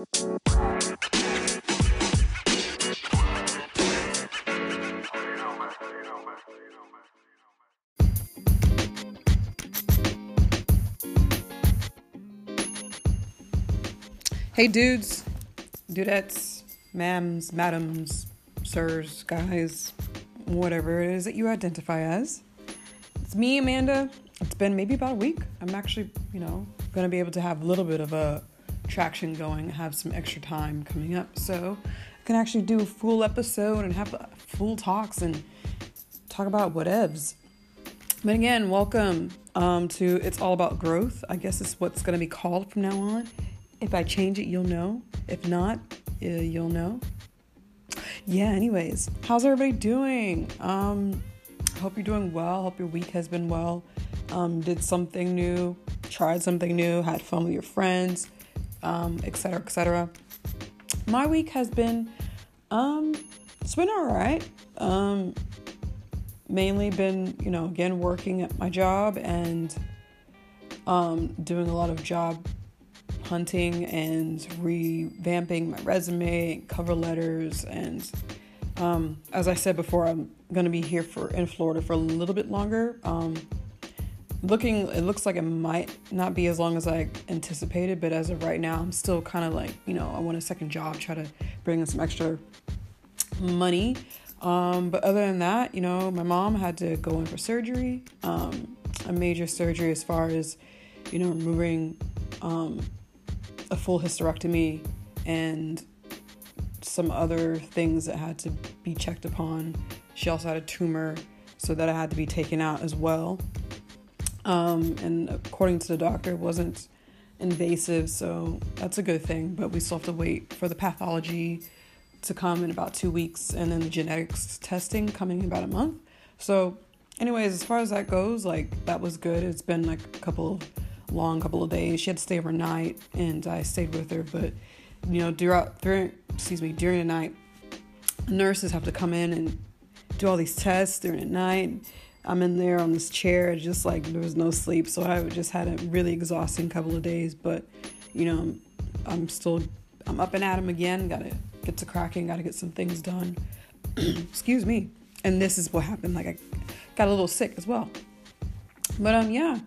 Hey, dudes, dudettes, ma'ams, madams, sirs, guys, whatever it is that you identify as. It's me, Amanda. It's been maybe about a week. I'm actually, you know, going to be able to have a little bit of a traction going, have some extra time coming up. So I can actually do a full episode and have full talks and talk about whatevs. But again, welcome um, to It's All About Growth. I guess it's what's going to be called from now on. If I change it, you'll know. If not, uh, you'll know. Yeah, anyways, how's everybody doing? Um, hope you're doing well. Hope your week has been well. Um, did something new, tried something new, had fun with your friends, um, etc. etc. My week has been, um, it's been all right. Um, mainly been, you know, again working at my job and um, doing a lot of job hunting and revamping my resume, cover letters, and um, as I said before, I'm going to be here for in Florida for a little bit longer. Um, looking, it looks like it might not be as long as I anticipated, but as of right now, I'm still kind of like, you know, I want a second job, try to bring in some extra money. Um, but other than that, you know, my mom had to go in for surgery, um, a major surgery as far as, you know, removing um, a full hysterectomy and some other things that had to be checked upon. She also had a tumor, so that I had to be taken out as well. Um, and according to the doctor, it wasn't invasive, so that's a good thing. But we still have to wait for the pathology to come in about two weeks, and then the genetics testing coming in about a month. So, anyways, as far as that goes, like that was good. It's been like a couple long couple of days. She had to stay overnight, and I stayed with her. But you know, throughout during excuse me during the night, nurses have to come in and do all these tests during the night. I'm in there on this chair, just like there was no sleep, so I just had a really exhausting couple of days. But you know, I'm still I'm up and at 'em again. Got to get to cracking. Got to get some things done. excuse me. And this is what happened. Like I got a little sick as well. But um, yeah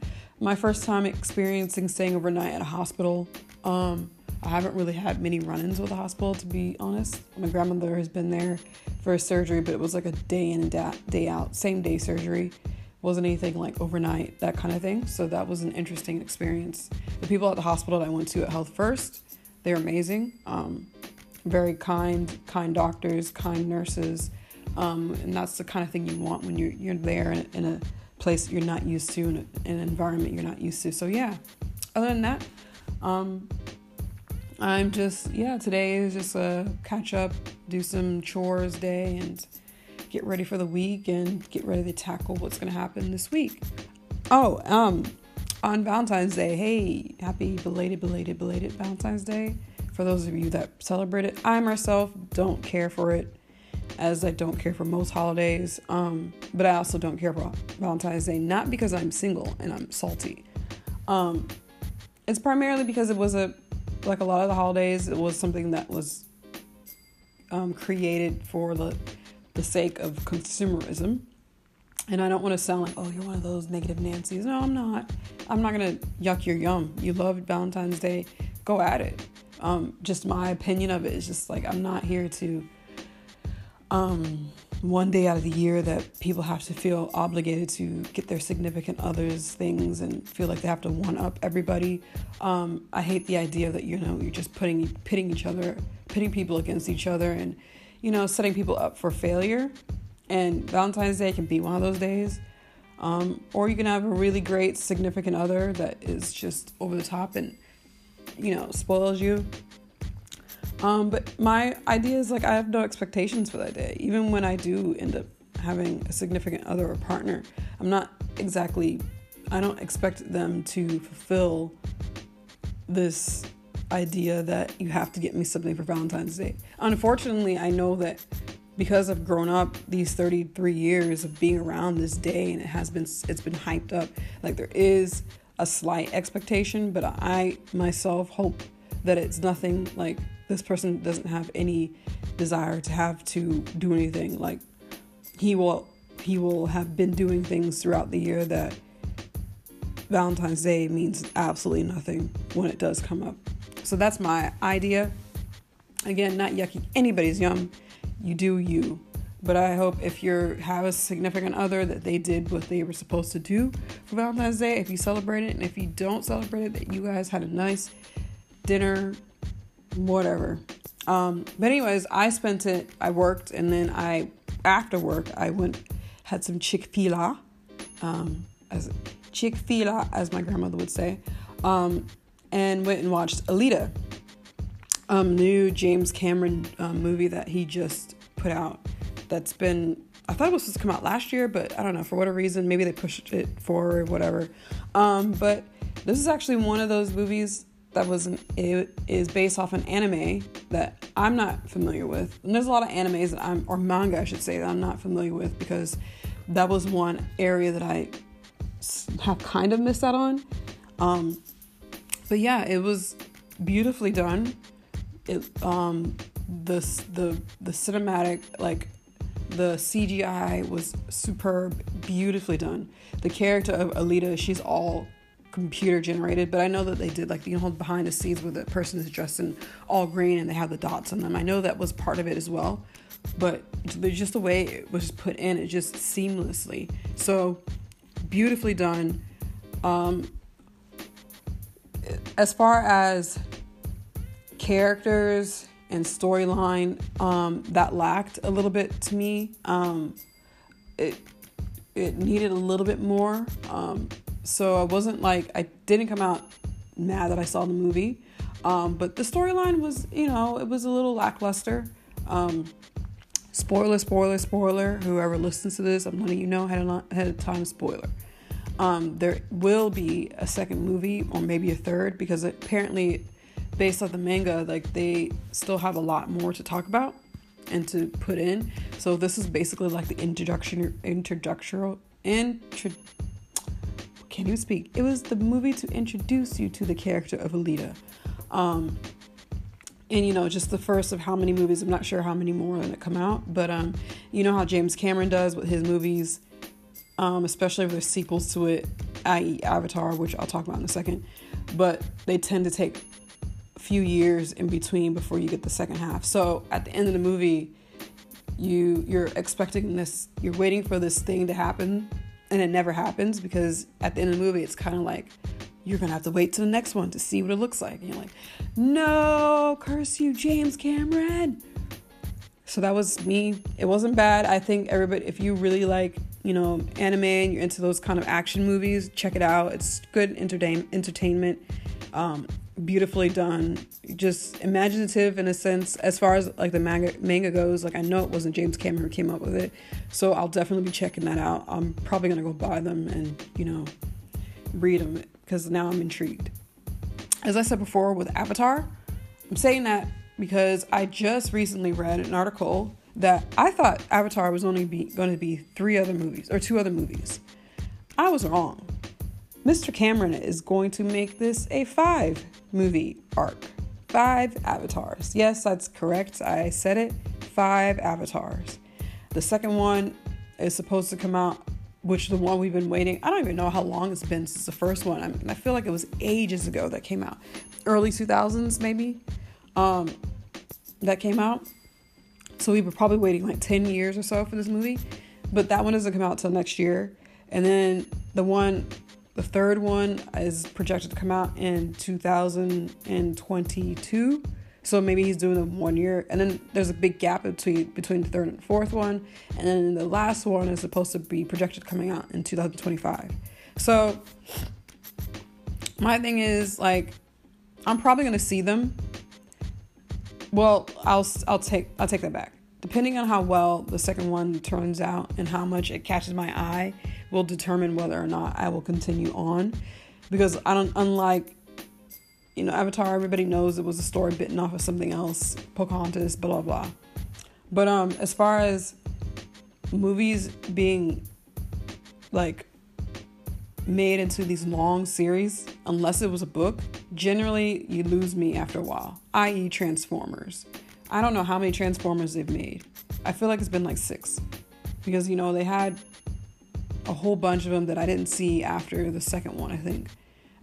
my first time experiencing staying overnight at a hospital. Um, I haven't really had many run-ins with the hospital, to be honest. My grandmother has been there for a surgery, but it was like a day in and day out, same day surgery. Wasn't anything like overnight, that kind of thing. So that was an interesting experience. The people at the hospital that I went to at Health First, they're amazing. Um, very kind, kind doctors, kind nurses, um, and that's the kind of thing you want when you're you're there in, in a place you're not used to and an environment you're not used to. So yeah. Other than that, um, I'm just yeah. Today is just a catch up, do some chores day, and get ready for the week and get ready to tackle what's gonna happen this week. Oh, um, on Valentine's Day, hey, happy belated, belated, belated Valentine's Day. For those of you that celebrate it, I myself don't care for it as I don't care for most holidays. Um, but I also don't care for Valentine's Day, not because I'm single and I'm salty. Um, it's primarily because it was a, like a lot of the holidays, it was something that was um, created for the, the sake of consumerism. And I don't want to sound like, oh, you're one of those negative Nancy's. No, I'm not. I'm not going to yuck your yum. You love Valentine's Day, go at it. Um, just my opinion of it is just like, I'm not here to um, one day out of the year that people have to feel obligated to get their significant others things and feel like they have to one up everybody. Um, I hate the idea that you know you're just putting pitting each other, pitting people against each other, and you know setting people up for failure. And Valentine's Day can be one of those days. Um, or you can have a really great significant other that is just over the top and you know spoils you um, but my idea is like I have no expectations for that day. Even when I do end up having a significant other or partner, I'm not exactly, I don't expect them to fulfill this idea that you have to get me something for Valentine's Day. Unfortunately, I know that because I've grown up these 33 years of being around this day and it has been it's been hyped up like there is a slight expectation but I myself hope that it's nothing like this person doesn't have any desire to have to do anything. Like he will he will have been doing things throughout the year that Valentine's Day means absolutely nothing when it does come up. So that's my idea. Again, not yucky anybody's yum. You do you. But I hope if you have a significant other that they did what they were supposed to do for Valentine's Day. If you celebrate it, and if you don't celebrate it, that you guys had a nice dinner, whatever. Um, but anyways, I spent it. I worked, and then I after work I went had some chick fil um, as chick fil as my grandmother would say, um, and went and watched Alita, um, new James Cameron um, movie that he just put out that's been I thought it was supposed to come out last year, but I don't know for whatever reason. Maybe they pushed it forward, whatever. Um, but this is actually one of those movies that was an, it is based off an anime that I'm not familiar with. And there's a lot of animes that I'm or manga I should say that I'm not familiar with because that was one area that I have kind of missed out on. Um, but yeah, it was beautifully done. It um, the the the cinematic like the CGI was superb, beautifully done. The character of Alita, she's all computer generated, but I know that they did like you know behind the scenes where the person is dressed in all green and they have the dots on them. I know that was part of it as well, but just the way it was put in, it just seamlessly. So beautifully done. Um, as far as characters and storyline um, that lacked a little bit to me. Um, it it needed a little bit more. Um, so I wasn't like I didn't come out mad that I saw the movie, um, but the storyline was you know it was a little lackluster. Um, spoiler, spoiler, spoiler. Whoever listens to this, I'm letting you know ahead of, time. Spoiler. Um, there will be a second movie or maybe a third because apparently based on the manga, like they still have a lot more to talk about and to put in. So this is basically like the introduction, introductory, intro. Can't even speak. It was the movie to introduce you to the character of Alita. Um, and you know, just the first of how many movies. I'm not sure how many more that come out, but um, you know how James Cameron does with his movies, um, especially there's sequels to it, i.e., Avatar, which I'll talk about in a second. But they tend to take a few years in between before you get the second half. So at the end of the movie, you you're expecting this, you're waiting for this thing to happen, and it never happens because at the end of the movie, it's kind of like you're gonna have to wait to the next one to see what it looks like. And you're like, no, curse you, James Cameron. So that was me. It wasn't bad. I think everybody, if you really like, you know, anime and you're into those kind of action movies, check it out. It's good entertain entertainment. Um, beautifully done. Just imaginative in a sense as far as like the manga manga goes like i know it wasn't james cameron who came up with it so i'll definitely be checking that out. I'm probably gonna go buy them and you know read them because now i'm intrigued. As i said before with avatar i'm saying that because i just recently read an article that i thought avatar was only going to be three other movies or two other movies. I was wrong Mr. Cameron is going to make this a five movie arc. Five avatars. Yes, that's correct. I said it. Five avatars. The second one is supposed to come out, which is the one we've been waiting. I don't even know how long it's been since the first one. I, mean, I feel like it was ages ago that came out. Early 2000s, maybe. Um, that came out. So we were probably waiting like 10 years or so for this movie. But that one doesn't come out till next year. And then the one the third one is projected to come out in 2022. So maybe he's doing them one year, and then there's a big gap between between the third and fourth one, and then the last one is supposed to be projected coming out in 2025. So my thing is like, I'm probably gonna see them. Well, I'll I'll take I'll take that back. Depending on how well the second one turns out and how much it catches my eye, will determine whether or not I will continue on. Because I don't, unlike, you know, Avatar, everybody knows it was a story bitten off of something else, Pocahontas, blah, blah, blah. But um, as far as movies being like made into these long series, unless it was a book, generally you lose me after a while, i.e., Transformers. I don't know how many Transformers they've made. I feel like it's been like six. Because, you know, they had a whole bunch of them that I didn't see after the second one, I think.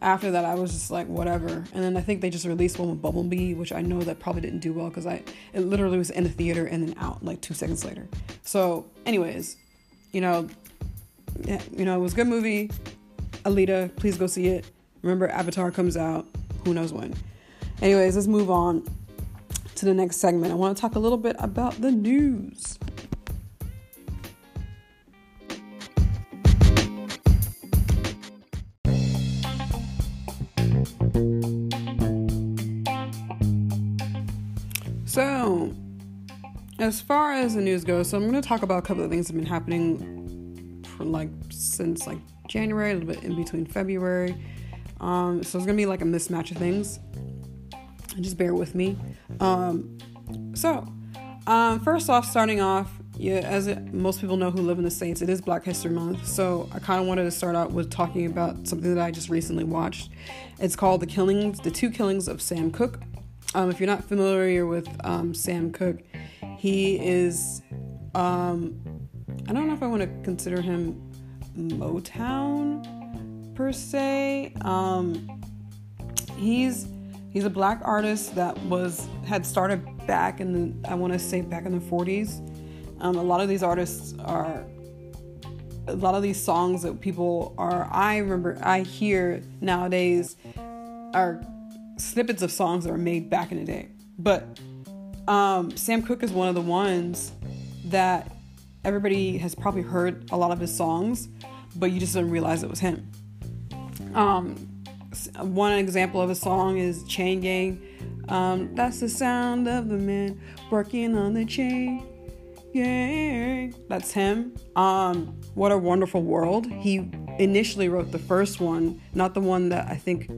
After that, I was just like, whatever. And then I think they just released one with Bumblebee, which I know that probably didn't do well because I it literally was in the theater and then out like two seconds later. So, anyways, you know, yeah, you know, it was a good movie. Alita, please go see it. Remember, Avatar comes out. Who knows when? Anyways, let's move on to the next segment. I want to talk a little bit about the news. As far as the news goes, so I'm going to talk about a couple of things that have been happening for like since like January, a little bit in between February. Um, so it's gonna be like a mismatch of things. Just bear with me. Um, so, um, first off, starting off, yeah, as it, most people know who live in the States, it is Black History Month. So I kind of wanted to start out with talking about something that I just recently watched. It's called The Killings, The Two Killings of Sam Cooke. Um, if you're not familiar with um, Sam Cooke, he is, um, I don't know if I want to consider him Motown per se. Um, he's he's a black artist that was had started back in the I want to say back in the 40s. Um, a lot of these artists are a lot of these songs that people are I remember I hear nowadays are snippets of songs that were made back in the day. But um, Sam Cooke is one of the ones that everybody has probably heard a lot of his songs, but you just didn't realize it was him. Um, one example of a song is Chain Gang. Um, that's the sound of the man working on the chain gang. That's him. Um, what a wonderful world. He initially wrote the first one, not the one that I think.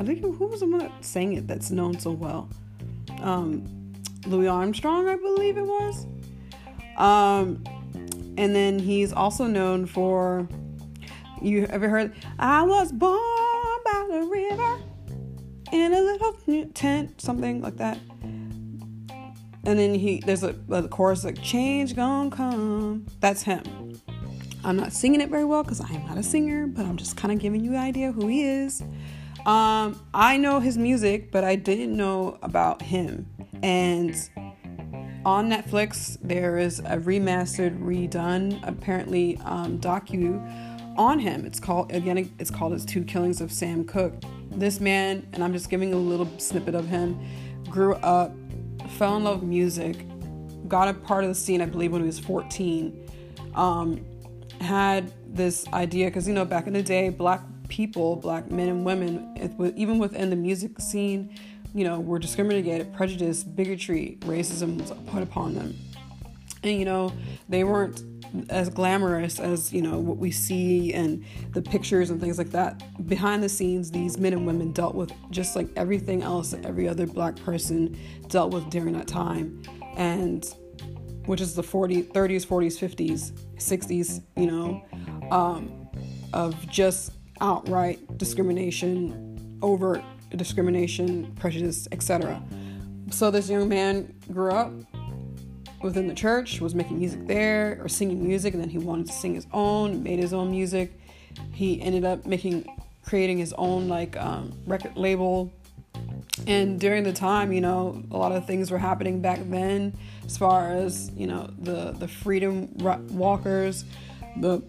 I think who was the one that sang it that's known so well? Um, Louis Armstrong, I believe it was. Um, and then he's also known for you ever heard I was born by the river in a little tent, something like that. And then he there's a, a chorus like change gonna come. That's him. I'm not singing it very well because I am not a singer, but I'm just kind of giving you an idea who he is. Um, I know his music, but I didn't know about him. And on Netflix, there is a remastered, redone, apparently um, docu on him. It's called again. It's called "His Two Killings of Sam Cooke." This man, and I'm just giving a little snippet of him, grew up, fell in love with music, got a part of the scene. I believe when he was 14, um, had this idea because you know back in the day, black people, black men and women, even within the music scene you know, were discriminated, prejudice, bigotry, racism was put upon them. And, you know, they weren't as glamorous as, you know, what we see and the pictures and things like that. Behind the scenes, these men and women dealt with just like everything else that every other black person dealt with during that time. And which is the 40s, 30s, 40s, 50s, 60s, you know, um, of just outright discrimination, overt discrimination, prejudice, etc. So this young man grew up within the church, was making music there or singing music, and then he wanted to sing his own, made his own music. He ended up making, creating his own like um, record label. And during the time, you know, a lot of things were happening back then, as far as you know, the the freedom walkers, the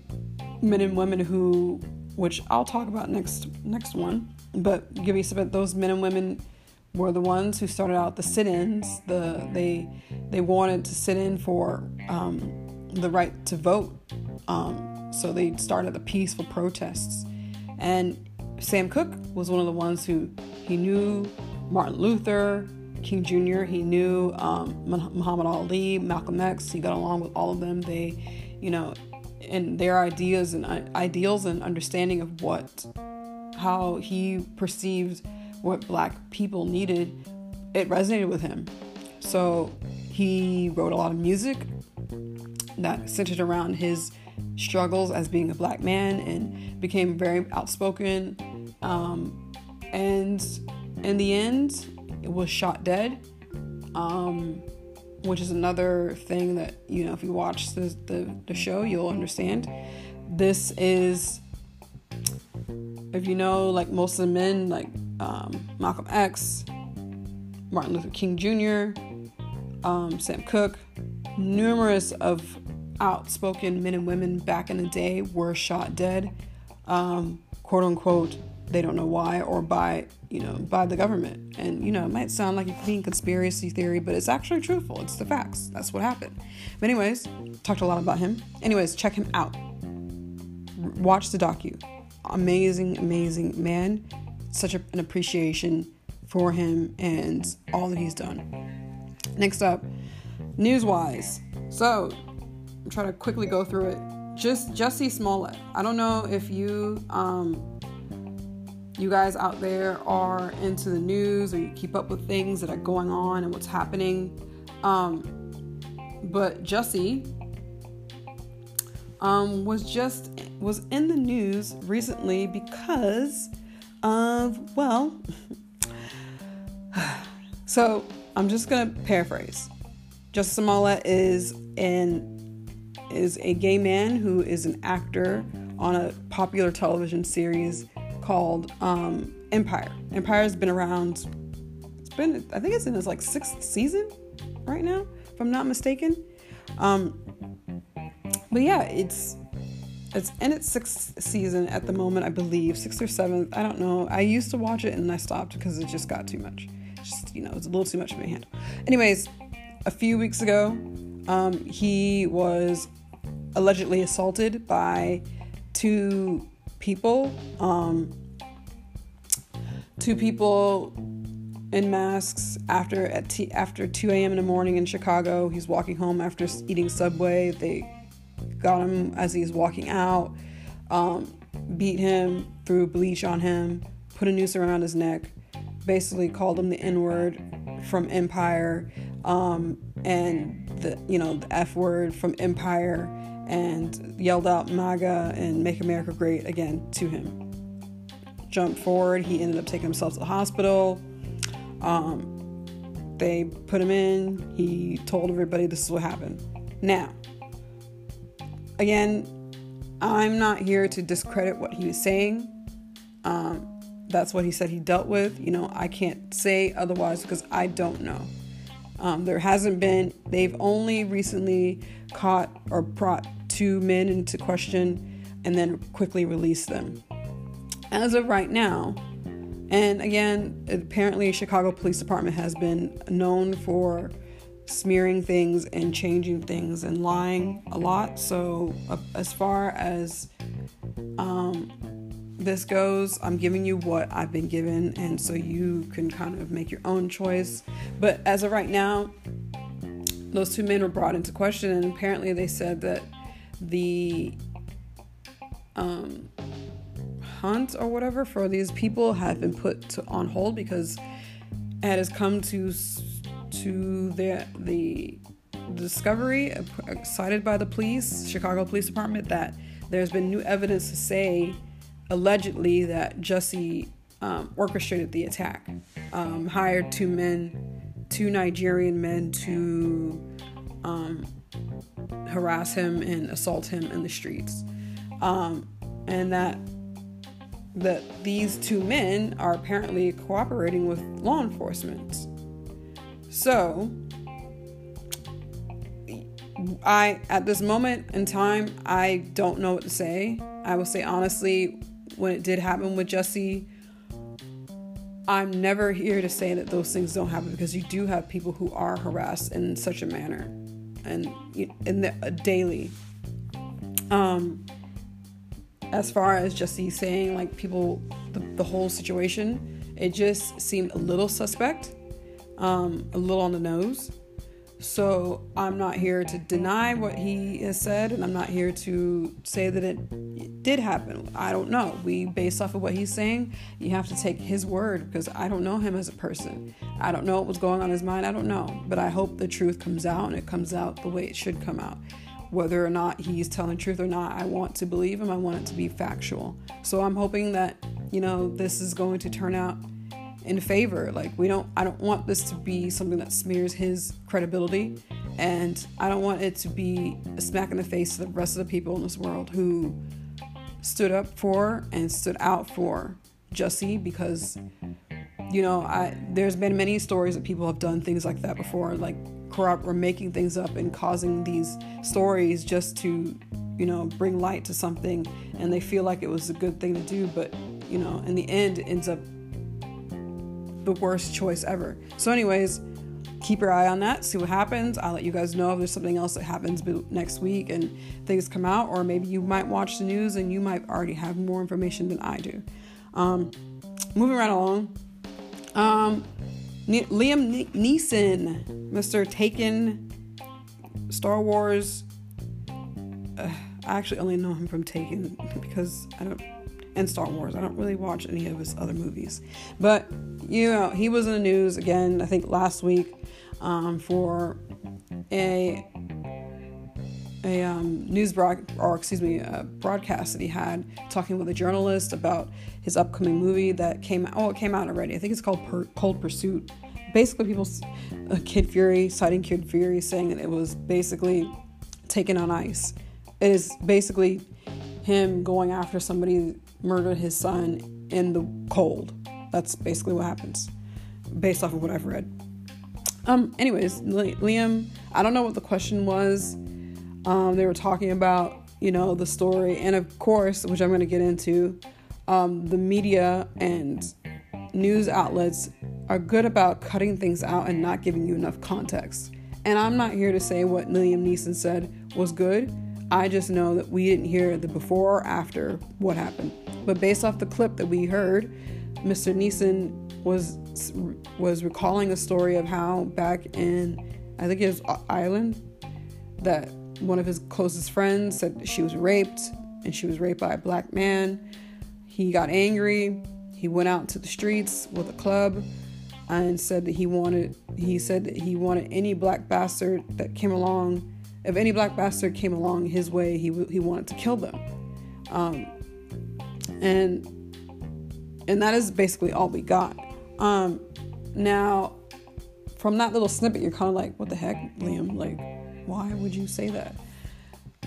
men and women who, which I'll talk about next next one but give you some of those men and women were the ones who started out the sit-ins. The they they wanted to sit in for um, the right to vote. Um, so they started the peaceful protests. And Sam Cooke was one of the ones who he knew Martin Luther, King Jr. He knew um, Muhammad Ali, Malcolm X. He got along with all of them. They, you know, and their ideas and uh, ideals and understanding of what how he perceived what black people needed, it resonated with him. So he wrote a lot of music that centered around his struggles as being a black man and became very outspoken. Um, and in the end, it was shot dead. Um, which is another thing that you know if you watch the, the, the show you'll understand. This is if you know like most of the men like um, malcolm x martin luther king jr um, sam cooke numerous of outspoken men and women back in the day were shot dead. Um, quote unquote they don't know why or by you know by the government. And you know it might sound like a clean conspiracy theory but it's actually truthful. It's the facts. That's what happened. But anyways talked a lot about him. Anyways check him out. Watch the docu. Amazing amazing man. Such a, an appreciation for him and all that he's done. Next up news wise so i'm trying to quickly go through it. Just Jussie Smollett. I don't know if you um, you guys out there are into the news or you keep up with things that are going on and what's happening. Um, but Jussie um, was just was in the news recently because of well. so I'm just gonna paraphrase. Jussie Smollett is an is a gay man who is an actor on a popular television series called um, Empire. Empire has been around. It's been I think it's in its like sixth season right now, if I'm not mistaken. Um, but yeah, it's it's in its sixth season at the moment, I believe, sixth or seventh. I don't know. I used to watch it and I stopped because it just got too much. Just you know, it's a little too much for me to handle. Anyways, a few weeks ago, um, he was allegedly assaulted by two people. Um, two people in masks after at t- after 2 a.m. in the morning in Chicago. He's walking home after eating Subway. They got him as he's walking out, um, beat him, threw bleach on him, put a noose around his neck, basically called him the N word from Empire, um, and the you know the F word from Empire and yelled out MAGA and Make America Great Again to him. Jumped forward, he ended up taking himself to the hospital. Um, they put him in, he told everybody this is what happened. Now, again, I'm not here to discredit what he was saying. Um, that's what he said he dealt with. You know, I can't say otherwise because I don't know. Um, there hasn't been, they've only recently caught or brought two men into question and then quickly released them. As of right now, and again, apparently, Chicago Police Department has been known for smearing things and changing things and lying a lot. So, uh, as far as um, this goes, I'm giving you what I've been given, and so you can kind of make your own choice. But as of right now, those two men were brought into question, and apparently they said that the um, hunt or whatever for these people have been put to, on hold because it has come to to the the discovery uh, cited by the police, Chicago Police Department, that there's been new evidence to say allegedly that Jussie um, orchestrated the attack, um, hired two men, two Nigerian men to um, harass him and assault him in the streets, um, and that that these two men are apparently cooperating with law enforcement. So, I at this moment in time, I don't know what to say. I will say honestly, when it did happen with Jussie, I'm never here to say that those things don't happen because you do have people who are harassed in such a manner and in the uh, daily. Um, as far as Jussie saying like people, the, the whole situation, it just seemed a little suspect, um, a little on the nose. So I'm not here to deny what he has said, and I'm not here to say that it did happen. I don't know. We, based off of what he's saying, you have to take his word because I don't know him as a person. I don't know what was going on in his mind. I don't know. But I hope the truth comes out and it comes out the way it should come out. whether or not he's telling the truth or not, I want to believe him. I want it to be factual. So I'm hoping that, you know, this is going to turn out in favor. Like we don't I don't want this to be something that smears his credibility and I don't want it to be a smack in the face to the rest of the people in this world who stood up for and stood out for Jussie because you know, I there's been many stories that people have done things like that before, like corrupt or making things up and causing these stories just to, you know, bring light to something and they feel like it was a good thing to do, but you know, in the end it ends up the worst choice ever. So, anyways, keep your eye on that, see what happens. I'll let you guys know if there's something else that happens next week and things come out, or maybe you might watch the news and you might already have more information than I do. Um, moving right along, um, Liam Neeson, Mr. Taken, Star Wars. Uh, I actually only know him from Taken because I don't and Star Wars. I don't really watch any of his other movies, but you know he was in the news again. I think last week um, for a a um, news broad or excuse me broadcast that he had talking with a journalist about his upcoming movie that came out. Oh, it came out already. I think it's called per- Cold Pursuit. Basically, people, uh, Kid Fury citing Kid Fury saying that it was basically taken on ice. It is basically him going after somebody murdered his son in the cold. That's basically what happens, based off of what I've read. Um. Anyways, Liam, I don't know what the question was. Um, they were talking about, you know, the story, and of course, which I'm going to get into, um, the media and news outlets are good about cutting things out and not giving you enough context. And I'm not here to say what Liam Neeson said was good. I just know that we didn't hear the before or after what happened. But based off the clip that we heard, Mr. Neeson was was recalling a story of how back in I think it was Ireland that one of his closest friends said she was raped and she was raped by a black man. He got angry. He went out to the streets with a club and said that he wanted he said that he wanted any black bastard that came along if any black bastard came along his way, he he wanted to kill them, um, and and that is basically all we got. Um, now, from that little snippet, you're kind of like, what the heck, Liam? Like, why would you say that?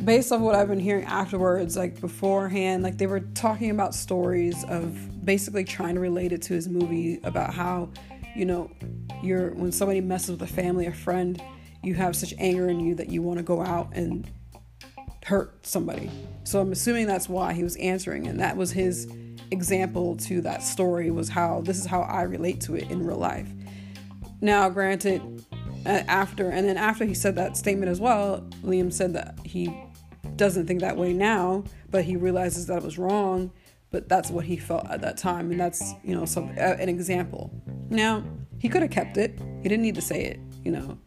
Based off what I've been hearing afterwards, like beforehand, like they were talking about stories of basically trying to relate it to his movie about how, you know, you're when somebody messes with a family, a friend, you have such anger in you that you want to go out and hurt somebody. So I'm assuming that's why he was answering, and that was his example to that story was how this is how I relate to it in real life. Now, granted, uh, after and then after he said that statement as well, Liam said that he doesn't think that way now, but he realizes that it was wrong. But that's what he felt at that time, and that's you know some uh, an example. Now he could have kept it. He didn't need to say it, you know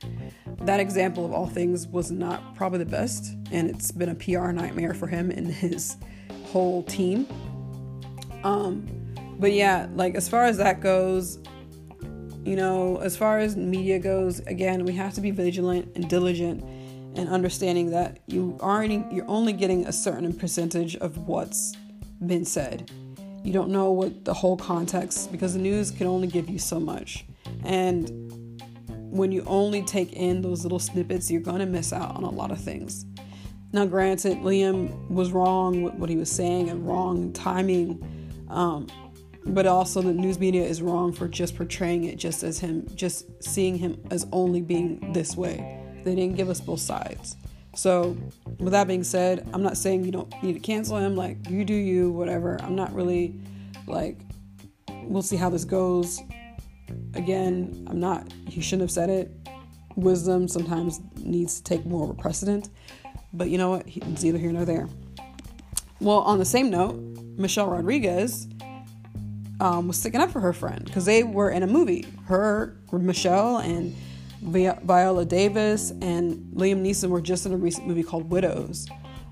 that example of all things was not probably the best, and it's been a PR nightmare for him and his whole team. Um, but yeah, like as far as that goes, you know, as far as media goes, again, we have to be vigilant and diligent and understanding that you already you're only getting a certain percentage of what's been said. You don't know what the whole context because the news can only give you so much. And when you only take in those little snippets, you're going to miss out on a lot of things. Now, granted, Liam was wrong with what he was saying and wrong timing, um, but also the news media is wrong for just portraying it just as him, just seeing him as only being this way. They didn't give us both sides. So, with that being said, I'm not saying you don't need to cancel him. Like, you do you, whatever. I'm not really like, we'll see how this goes. Again, I'm not, he shouldn't have said it. Wisdom sometimes needs to take more of a precedent. But you know what? It's neither here nor there. Well, on the same note, Michelle Rodriguez um, was sticking up for her friend because they were in a movie. Her, Michelle, and Viola Davis and Liam Neeson were just in a recent movie called Widows.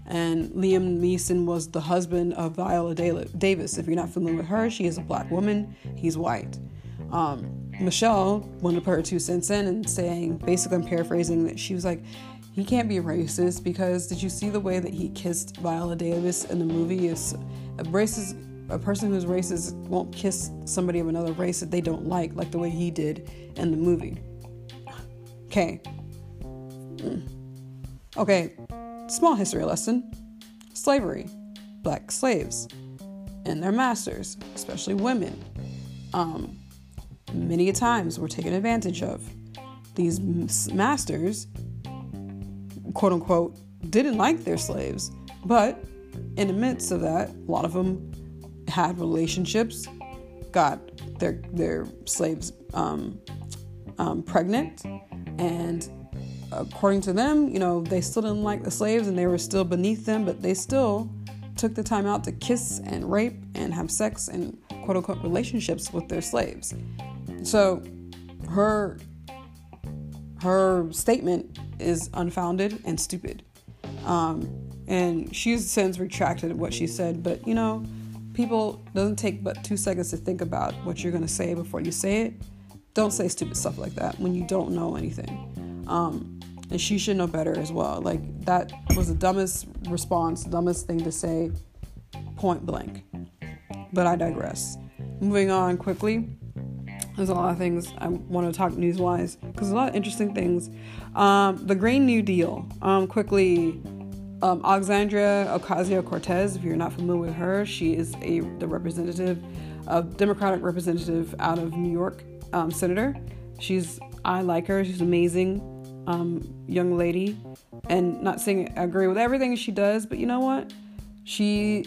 And Liam Neeson was the husband of Viola Davis. If you're not familiar with her, she is a black woman, he's white. Um, Michelle wanted to put her two cents in and saying, basically, I'm paraphrasing that she was like, he can't be racist because did you see the way that he kissed Viola Davis in the movie? Is a racist a person who's racist won't kiss somebody of another race that they don't like, like the way he did in the movie. Okay. Mm. Okay, small history lesson. Slavery, black slaves, and their masters, especially women, um, many times were taken advantage of. These masters, quote unquote, didn't like their slaves, but in the midst of that, a lot of them had relationships, got their their slaves um, um, pregnant, and according to them, you know, they still didn't like the slaves and they were still beneath them, but they still took the time out to kiss and rape and have sex and quote unquote relationships with their slaves. So her her statement is unfounded and stupid. Um, and she's since retracted what she said, but you know, people doesn't take but two seconds to think about what you're gonna say before you say it. Don't say stupid stuff like that when you don't know anything. Um, and she should know better as well. Like that was the dumbest response, dumbest thing to say, point blank. But I digress. Moving on quickly. There's a lot of things I want to talk news wise because there's a lot of interesting things. Um, the Green New Deal. Um, quickly, um, Alexandria Ocasio Cortez. If you're not familiar with her, she is a the representative, a Democratic representative out of New York, um, senator. She's I like her. She's amazing, um, young lady, and not saying I agree with everything she does, but you know what? She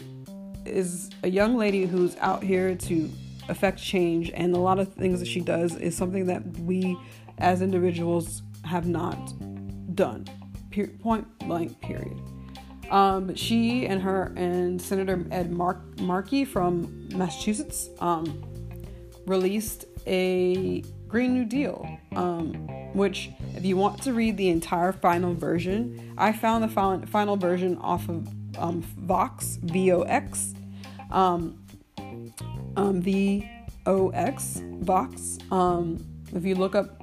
is a young lady who's out here to affect change, and a lot of things that she does is something that we as individuals have not done. point blank, period. Um, she and her and Senator Ed Mark- Markey from Massachusetts um, released a Green New Deal, um, which, if you want to read the entire final version, I found the final, final version off of um, Vox, V O X, um, um, OX box. Um, if you look up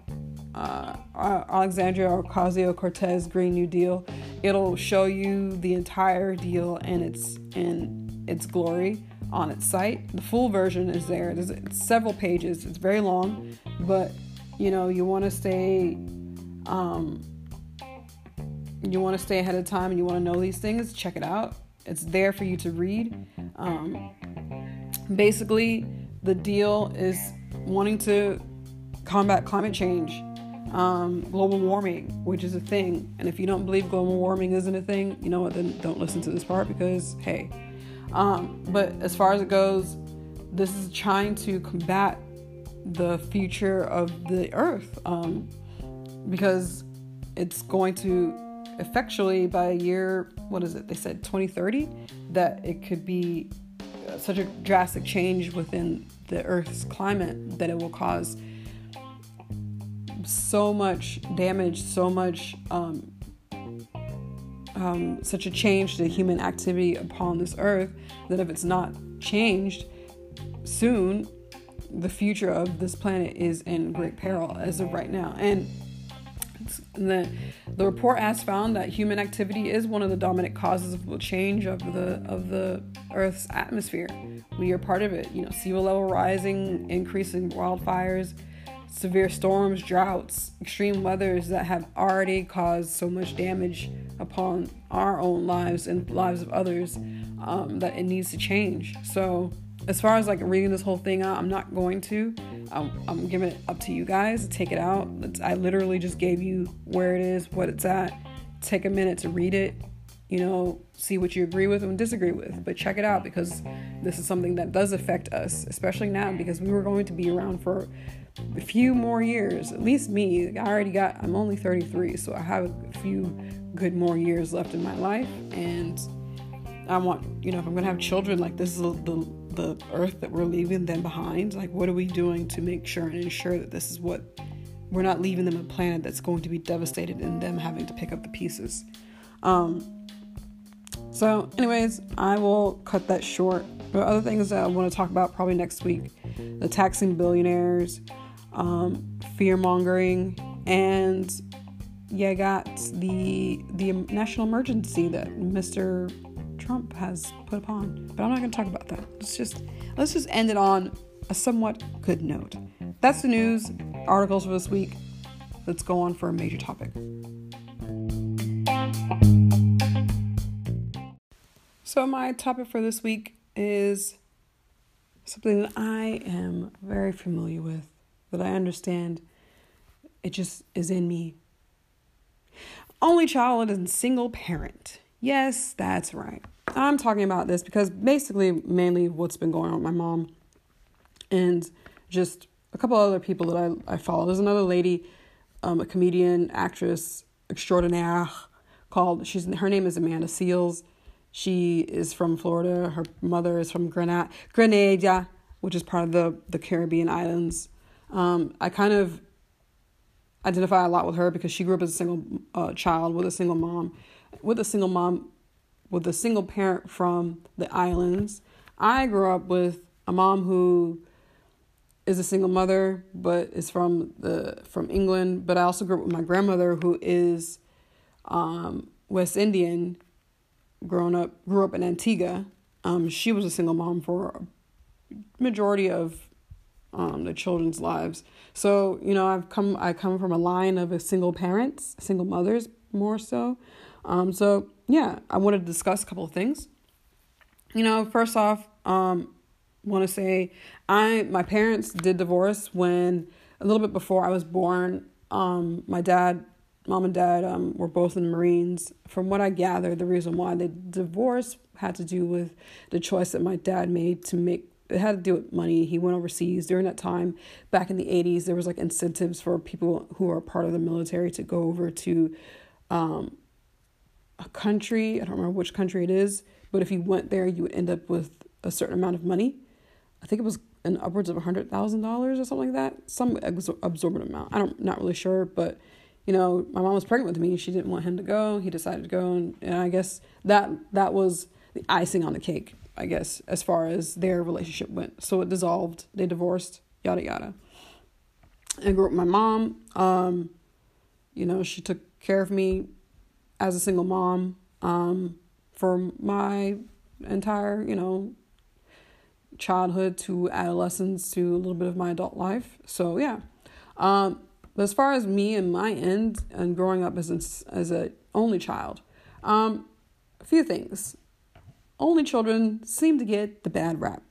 uh, Alexandria Ocasio Cortez Green New Deal, it'll show you the entire deal and its in its glory on its site. The full version is there. There's several pages. It's very long, but you know you want to stay. Um, you want to stay ahead of time and you want to know these things. Check it out. It's there for you to read. Um, basically, the deal is wanting to combat climate change, um, global warming, which is a thing. And if you don't believe global warming isn't a thing, you know what? Then don't listen to this part because hey. Um, but as far as it goes, this is trying to combat the future of the Earth um, because it's going to effectually by a year what is it they said 2030 that it could be such a drastic change within the earth's climate that it will cause so much damage so much um, um, such a change to human activity upon this earth that if it's not changed soon the future of this planet is in great peril as of right now. And the, the report has found that human activity is one of the dominant causes of the change of the of the Earth's atmosphere. We are part of it. You know, sea level rising, increasing wildfires, severe storms, droughts, extreme weathers that have already caused so much damage upon our own lives and lives of others um, that it needs to change. So as far as like reading this whole thing out, I'm not going to. I'm, I'm giving it up to you guys take it out. It's, I literally just gave you where it is, what it's at. Take a minute to read it, you know, see what you agree with and disagree with. But check it out because this is something that does affect us, especially now because we were going to be around for a few more years. At least me. I already got, I'm only 33, so I have a few good more years left in my life. And I want, you know, if I'm going to have children, like this is the the earth that we're leaving them behind? Like, what are we doing to make sure and ensure that this is what we're not leaving them a planet that's going to be devastated and them having to pick up the pieces? Um, so, anyways, I will cut that short. But other things that I want to talk about probably next week the taxing billionaires, um, fear mongering, and you got the the national emergency that Mr. Trump has put upon. But I'm not going to talk about that. Let's just let's just end it on a somewhat good note. That's the news articles for this week. Let's go on for a major topic. So my topic for this week is something that I am very familiar with, that I understand. It just is in me. Only child and single parent. Yes, that's right. I'm talking about this because basically, mainly what's been going on with my mom and just a couple other people that I, I follow. There's another lady, um, a comedian, actress extraordinaire called, she's her name is Amanda Seales. She is from Florida. Her mother is from Grenada, Grenada which is part of the, the Caribbean islands. Um, I kind of identify a lot with her because she grew up as a single uh, child with a single mom, with a single mom, with a single parent from the islands. I grew up with a mom who is a single mother, but is from the from England. But I also grew up with my grandmother who is um, West Indian, grown up grew up in Antigua. Um, she was a single mom for a majority of um, the children's lives. So you know, I've come I come from a line of a single parents, single mothers more so. Um, so yeah, I want to discuss a couple of things. You know, first off, um, want to say I my parents did divorce when a little bit before I was born. Um, my dad mom and dad um, were both in the Marines. From what I gather, the reason why they divorced had to do with the choice that my dad made to make. It had to do with money. He went overseas during that time. Back in the 80s, there was like incentives for people who are part of the military to go over to um, a country. I don't remember which country it is, but if you went there, you would end up with a certain amount of money. I think it was an upwards of hundred thousand dollars or something like that. Some absorbent amount. I don't not really sure, but you know, my mom was pregnant with me. She didn't want him to go. He decided to go, and, and I guess that that was the icing on the cake. I guess as far as their relationship went. So it dissolved. They divorced. Yada yada. I grew up with my mom. Um, you know, she took care of me as a single mom um, for my entire, you know, childhood to adolescence to a little bit of my adult life. So yeah. Um, but as far as me and my end and growing up as a, as a only child, um, a few things. Only children seem to get the bad rap.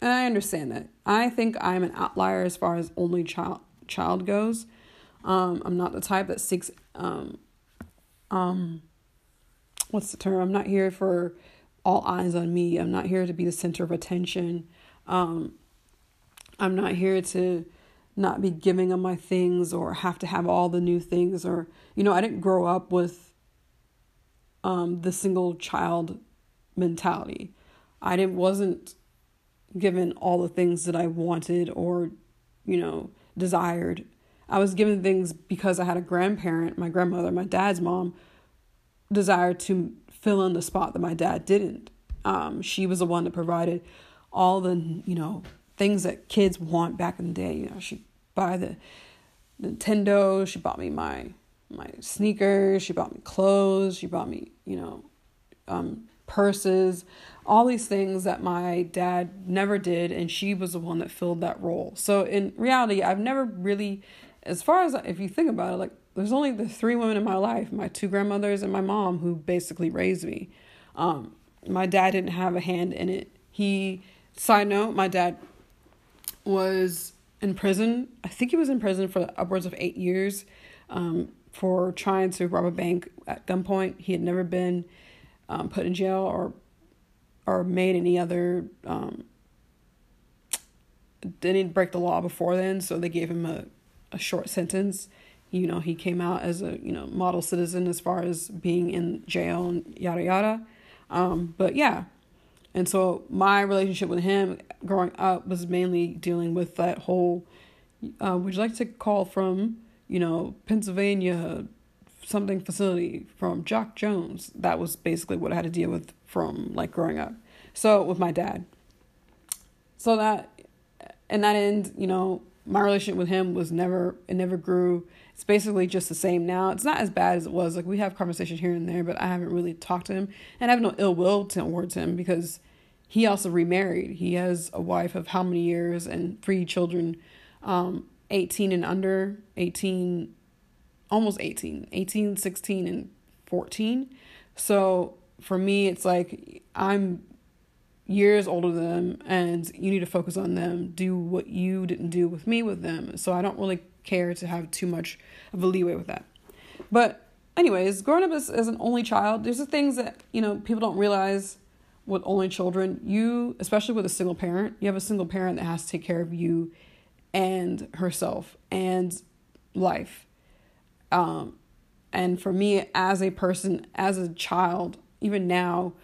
And I understand that. I think I'm an outlier as far as only child child goes. Um, I'm not the type that seeks um, um, what's the term? I'm not here for all eyes on me. I'm not here to be the center of attention. Um, I'm not here to not be giving them my things or have to have all the new things or you know, I didn't grow up with um, the single child mentality. I didn't wasn't given all the things that I wanted or you know desired. I was given things because I had a grandparent, my grandmother, my dad's mom, desired to fill in the spot that my dad didn't. Um, she was the one that provided all the you know things that kids want back in the day. You know, she buy the Nintendo. She bought me my my sneakers. She bought me clothes. She bought me you know um, purses. All these things that my dad never did, and she was the one that filled that role. So in reality, I've never really, as far as if you think about it, like there's only the three women in my life my two grandmothers and my mom who basically raised me. Um, my dad didn't have a hand in it. He side note my dad was in prison. I think he was in prison for upwards of eight years um, for trying to rob a bank at gunpoint. He had never been um, put in jail or or made any other um, didn't break the law before then so they gave him a, a short sentence. You know he came out as a you know model citizen as far as being in jail and yada yada. Um, but yeah. And so my relationship with him growing up was mainly dealing with that whole uh, would you like to call from you know pennsylvania something facility from jock jones. That was basically what i had to deal with from like growing up. So with my dad. So that and that end you know my relationship with him was never it never grew it's basically just the same now. It's not as bad as it was. Like we have conversation here and there, but I haven't really talked to him, and I have no ill will towards him because he also remarried. He has a wife of how many years and three children, um, 18 and under, 18, almost 18, 18, 16, and 14. So for me, it's like I'm years older than them and you need to focus on them. Do what you didn't do with me with them. So I don't really care to have too much of a leeway with that. But anyways, growing up as, as an only child, there's the things that, you know, people don't realize with only children. You, especially with a single parent, you have a single parent that has to take care of you and herself and life. Um, and for me, as a person, as a child, even now,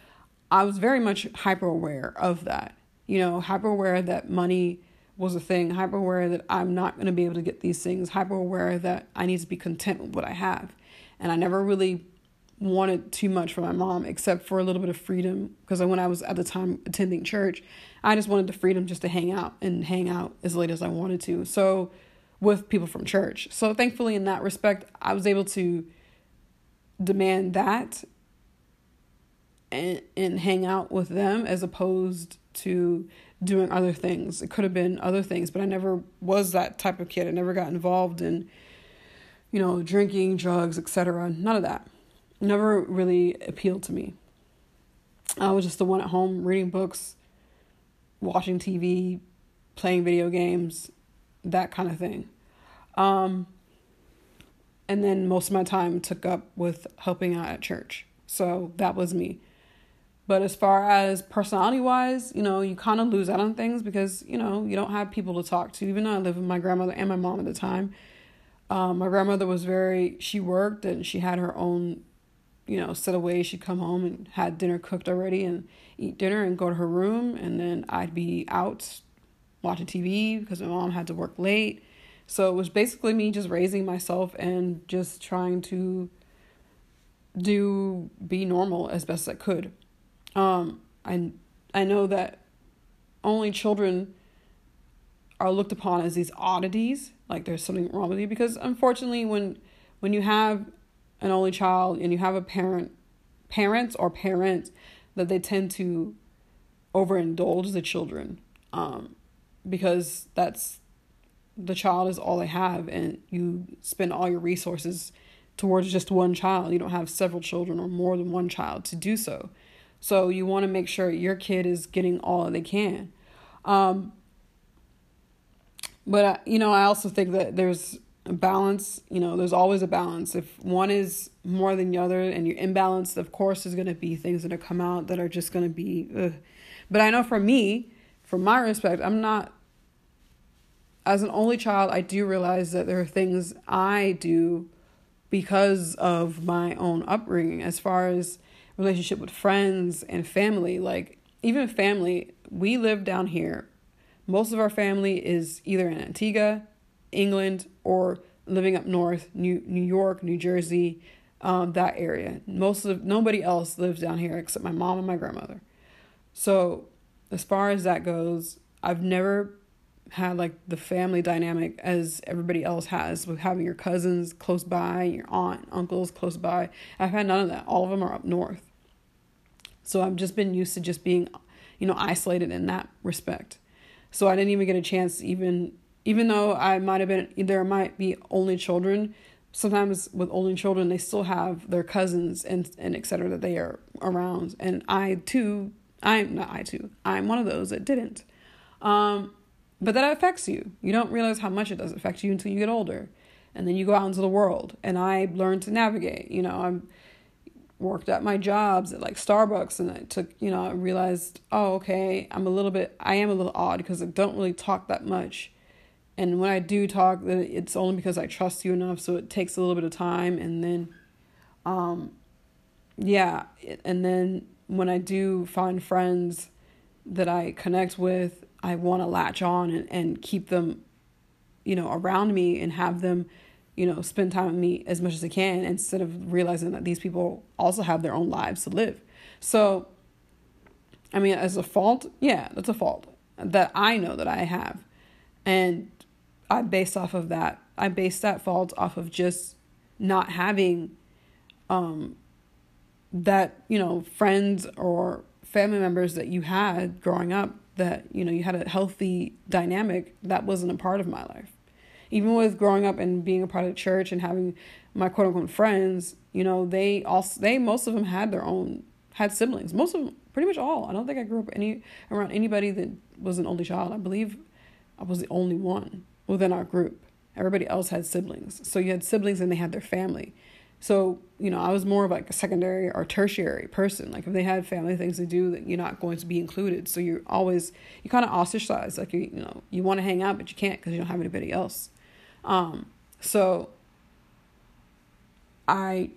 I was very much hyper aware of that. You know, hyper aware that money was a thing, hyper aware that I'm not going to be able to get these things, hyper aware that I need to be content with what I have. And I never really wanted too much from my mom except for a little bit of freedom because when I was at the time attending church, I just wanted the freedom just to hang out and hang out as late as I wanted to. So with people from church. So thankfully in that respect, I was able to demand that and and hang out with them as opposed to doing other things. It could have been other things, but I never was that type of kid. I never got involved in you know, drinking, drugs, etc. None of that. Never really appealed to me. I was just the one at home reading books, watching TV, playing video games, that kind of thing. Um, and then most of my time took up with helping out at church. So that was me. But as far as personality wise, you know, you kind of lose out on things because, you know, you don't have people to talk to. Even though I lived with my grandmother and my mom at the time, um, my grandmother was very, she worked and she had her own, you know, set of ways. She'd come home and had dinner cooked already and eat dinner and go to her room. And then I'd be out watching TV because my mom had to work late. So it was basically me just raising myself and just trying to do be normal as best I could. Um, I I know that only children are looked upon as these oddities, like there's something wrong with you because unfortunately when when you have an only child and you have a parent parents or parents that they tend to overindulge the children um, because that's the child is all they have and you spend all your resources towards just one child. You don't have several children or more than one child to do so so you want to make sure your kid is getting all they can um, but uh, you know, I also think that there's a balance. You know, there's always a balance. If one is more than the other, and you're imbalanced, of course, there's going to be things that are come out that are just going to be. Ugh. But I know for me, for my respect, I'm not. As an only child, I do realize that there are things I do because of my own upbringing, as far as relationship with friends and family. Like even family, we live down here most of our family is either in Antigua, England, or living up north, New New York, New Jersey, um, that area. Most of nobody else lives down here except my mom and my grandmother. So as far as that goes, I've never had like the family dynamic as everybody else has with having your cousins close by, your aunt, uncles close by. I've had none of that. All of them are up north. So I've just been used to just being, you know, isolated in that respect. So I didn't even get a chance even even though I might have been there might be only children, sometimes with only children they still have their cousins and and etc that they are around. And I too I'm not I too. I'm one of those that didn't. Um but that affects you. You don't realize how much it does affect you until you get older. And then you go out into the world. And I learned to navigate. You know, I'm worked at my jobs at like Starbucks and I took, you know, I realized, oh, okay, I'm a little bit, I am a little odd because I don't really talk that much. And when I do talk, then it's only because I trust you enough. So it takes a little bit of time. And then, um, yeah. And then when I do find friends that I connect with, I want to latch on and, and keep them, you know, around me and have them you know, spend time with me as much as I can instead of realizing that these people also have their own lives to live. So, I mean, as a fault, yeah, that's a fault that I know that I have. And I based off of that I base that fault off of just not having um that, you know, friends or family members that you had growing up that, you know, you had a healthy dynamic that wasn't a part of my life. Even with growing up and being a part of the church and having my quote unquote friends, you know, they also they most of them had their own had siblings. Most of them, pretty much all. I don't think I grew up any around anybody that was an only child. I believe I was the only one within our group. Everybody else had siblings. So you had siblings and they had their family. So, you know, I was more of like a secondary or tertiary person. Like if they had family things to do, that you're not going to be included. So you're always you kind of ostracized. Like you, you know, you want to hang out but you can't because you don't have anybody else. Um, so I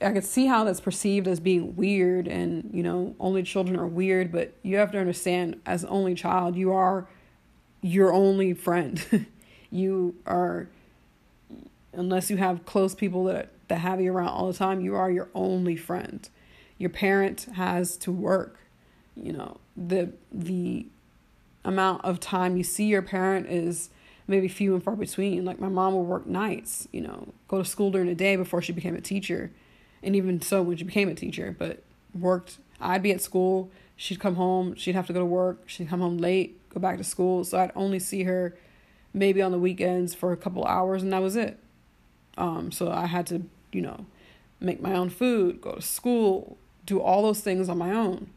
I could see how that's perceived as being weird and, you know, only children are weird, but you have to understand as only child, you are your only friend. you are unless you have close people that that have you around all the time, you are your only friend. Your parent has to work. You know, the the amount of time you see your parent is maybe few and far between. Like my mom would work nights, you know, go to school during the day before she became a teacher and even so when she became a teacher, but worked. I'd be at school, she'd come home, she'd have to go to work, she'd come home late, go back to school. So I'd only see her maybe on the weekends for a couple hours, and that was it. Um, so I had to, you know, make my own food, go to school, do all those things on my own.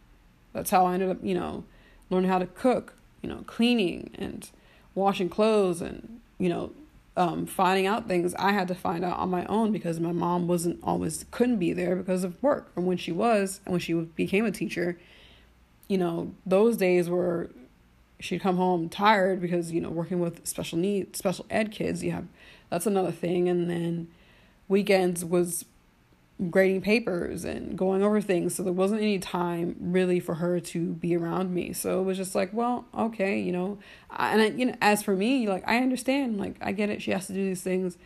That's how I ended up, you know, learning how to cook, you know, cleaning and washing clothes and, you know, um, finding out things I had to find out on my own because my mom wasn't always couldn't be there because of work. And when she was, and when she became a teacher, you know, those days were she'd come home tired because you know working with special needs, special ed kids. You have that's another thing, and then weekends was grading papers and going over things. So there wasn't any time really for her to be around me. So it was just like well okay you know and I, you know as for me like i understand like i get it. She has to do these things.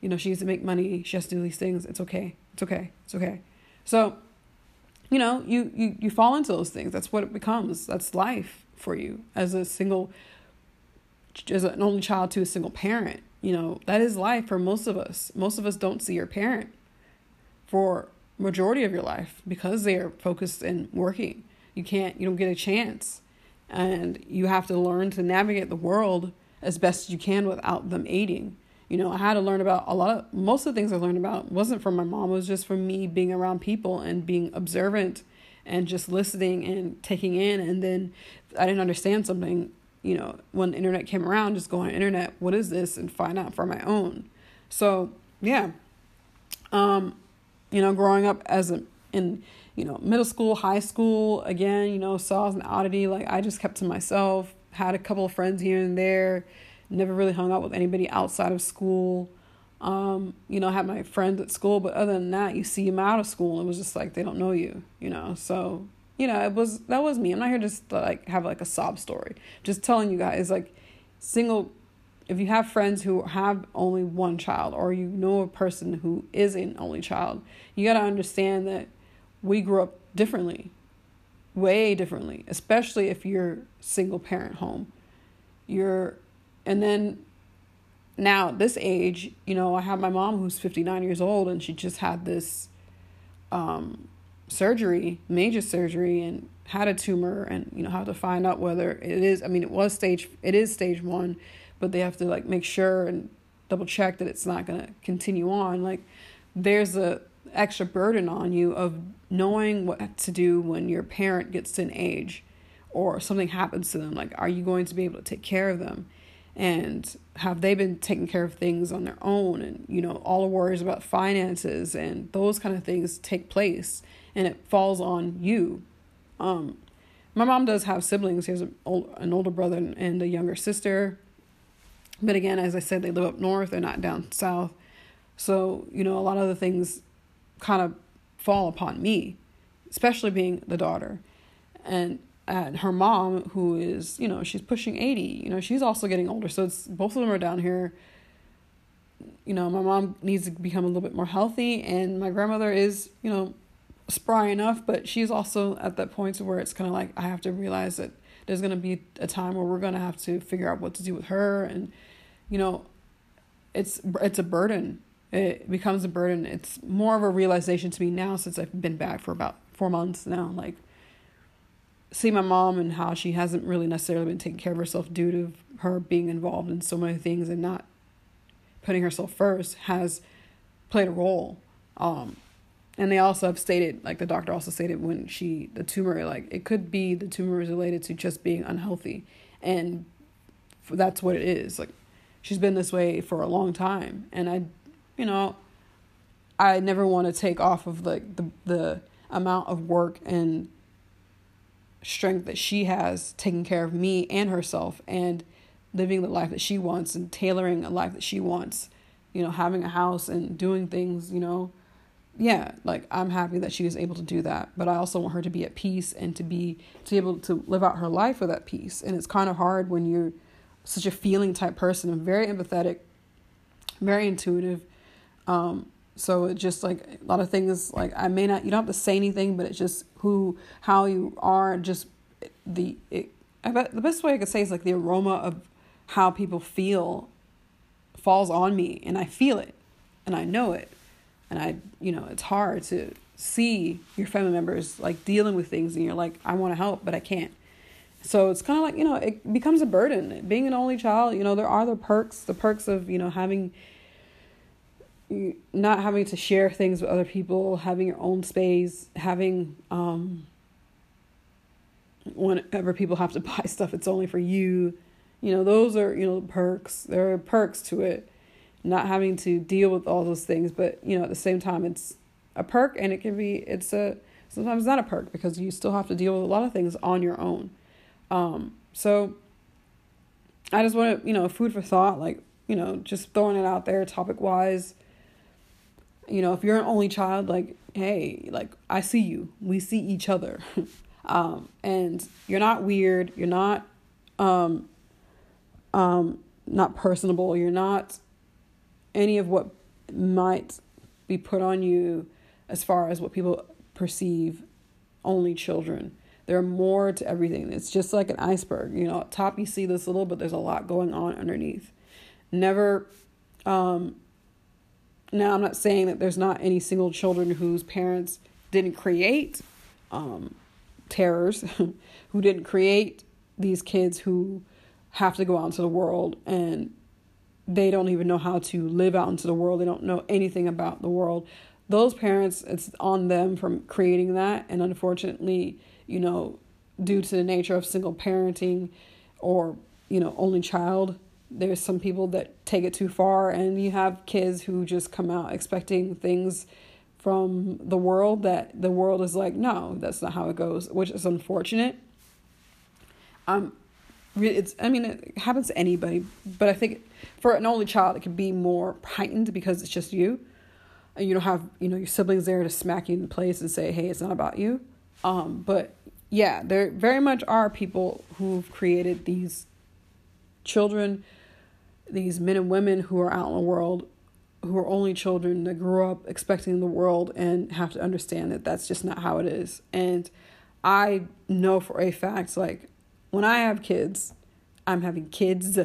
You know she has to make money. She has to do these things. It's okay. It's okay. It's okay. So you know you you you fall into those things. That's what it becomes. That's life for you as a single as an only child to a single parent. You know that is life for most of us. Most of us don't see your parent for majority of your life because they are focused in working. You can't you don't get a chance. And you have to learn to navigate the world as best you can without them aiding. You know, I had to learn about a lot of most of the things I learned about wasn't from my mom, it was just from me being around people and being observant and just listening and taking in and then I didn't understand something, you know, when internet came around, just go on internet, what is this and find out for my own. So yeah. Um you know, growing up as a in you know middle school, high school, again, you know, saw as an oddity. Like I just kept to myself. Had a couple of friends here and there. Never really hung out with anybody outside of school. Um, you know, I had my friends at school, but other than that, you see them out of school. It was just like they don't know you, you know. So you know, it was that was me. I'm not here just to like have like a sob story. Just telling you guys like single if you have friends who have only one child or you know a person who is an only child, you got to understand that we grew up differently, way differently, especially if you're single parent home. You're, and then now at this age, you know, I have my mom who's 59 years old and she just had this um, surgery, major surgery, and had a tumor and, you know, have to find out whether it is, I mean, it was stage, it is stage one but they have to like make sure and double check that it's not going to continue on. Like there's a extra burden on you of knowing what to do when your parent gets to an age or something happens to them. Like are you going to be able to take care of them? And have they been taking care of things on their own? And you know all the worries about finances and those kind of things take place and it falls on you. Um my mom does have siblings. She has an, old, an older brother and a younger sister but again, as I said, they live up north, they're not down south. So, you know, a lot of the things kind of fall upon me, especially being the daughter. And and her mom, who is, you know, she's pushing 80, you know, she's also getting older. So it's both of them are down here. You know, my mom needs to become a little bit more healthy, and my grandmother is, you know, spry enough, but she's also at that point where it's kind of like I have to realize that there's going to be a time where we're going to have to figure out what to do with her and you know it's it's a burden. It becomes a burden. It's more of a realization to me now since I've been back for about four months now. Like, see my mom and how she hasn't really necessarily been taking care of herself due to her being involved in so many things and not putting herself first has played a role. Um, and they also have stated, like the doctor also stated, when she the tumor, like it could be the tumor is related to just being unhealthy, and that's what it is. Like she's been this way for a long time, and I, you know, I never want to take off of like the the amount of work and strength that she has taking care of me and herself and living the life that she wants and tailoring a life that she wants you know having a house and doing things you know. Yeah like i'm happy that she was able to do that but i also want her to be at peace and to be to be able to live out her life with that peace. And it's kind of hard when you're such a feeling type person and very empathetic very intuitive um so it just like a lot of things like I may not you don't have to say anything, but it's just who how you are just the it, I bet the best way I could say is like the aroma of how people feel falls on me and I feel it and I know it. And I you know, it's hard to see your family members like dealing with things and you're like, I want to help, but I can't. So it's kind of like, you know, it becomes a burden. Being an only child, you know, there are the perks, the perks of, you know, having not having to share things with other people, having your own space, having um whenever people have to buy stuff it's only for you. You know, those are, you know, perks. There are perks to it. Not having to deal with all those things, but you know, at the same time it's a perk and it can be it's a sometimes not a perk because you still have to deal with a lot of things on your own. Um so I just want to, you know, food for thought, like, you know, just throwing it out there topic wise you know if you're an only child like hey like i see you. We see each other. Um and you're not weird. You're not um um not personable. You're not any of what might be put on you as far as what people perceive only children there are more to everything it's just like an iceberg you know top you see this little but there's a lot going on underneath never um now, I'm not saying that there's not any single children whose parents didn't create um, terrors, who didn't create these kids who have to go out into the world and they don't even know how to live out into the world. They don't know anything about the world. Those parents, it's on them from creating that. And unfortunately, you know, due to the nature of single parenting or, you know, only child, there's some people that take it too far and you have kids who just come out expecting things from the world that the world is like no that's not how it goes which is unfortunate. Um it's i mean it happens to anybody but i think for an only child it can be more heightened because it's just you. And you don't have you know your siblings there to smack you in the place and say hey it's not about you. Um but yeah there very much are people who've created these children these men and women who are out in the world who are only children that grew up expecting the world and have to understand that that's just not how it is. And I know for a fact, like, when I have kids, I'm having kids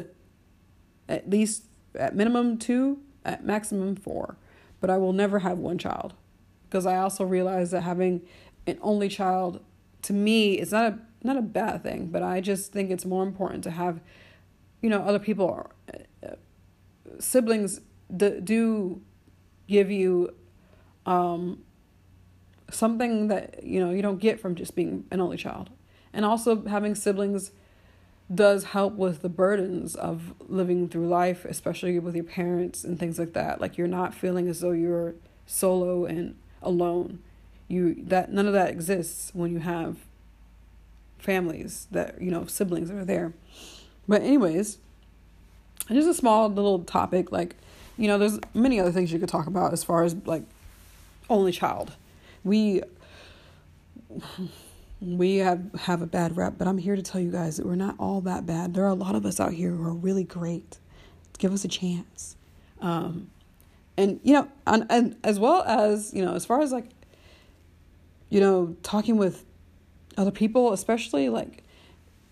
at least at minimum two, at maximum four. But I will never have one child because I also realize that having an only child to me it's not a not a bad thing, but I just think it's more important to have you know other people siblings d- do give you um, something that you know you don't get from just being an only child. And also having siblings does help with the burdens of living through life especially with your parents and things like that. Like you're not feeling as though you're solo and alone you that none of that exists when you have families that you know siblings that are there. But anyways just a small little topic like you know there's many other things you could talk about as far as like only child. We we have have a bad rep but i'm here to tell you guys that we're not all that bad. There are a lot of us out here who are really great. Give us a chance. Um and you know and, and as well as you know as far as like you know talking with other people especially like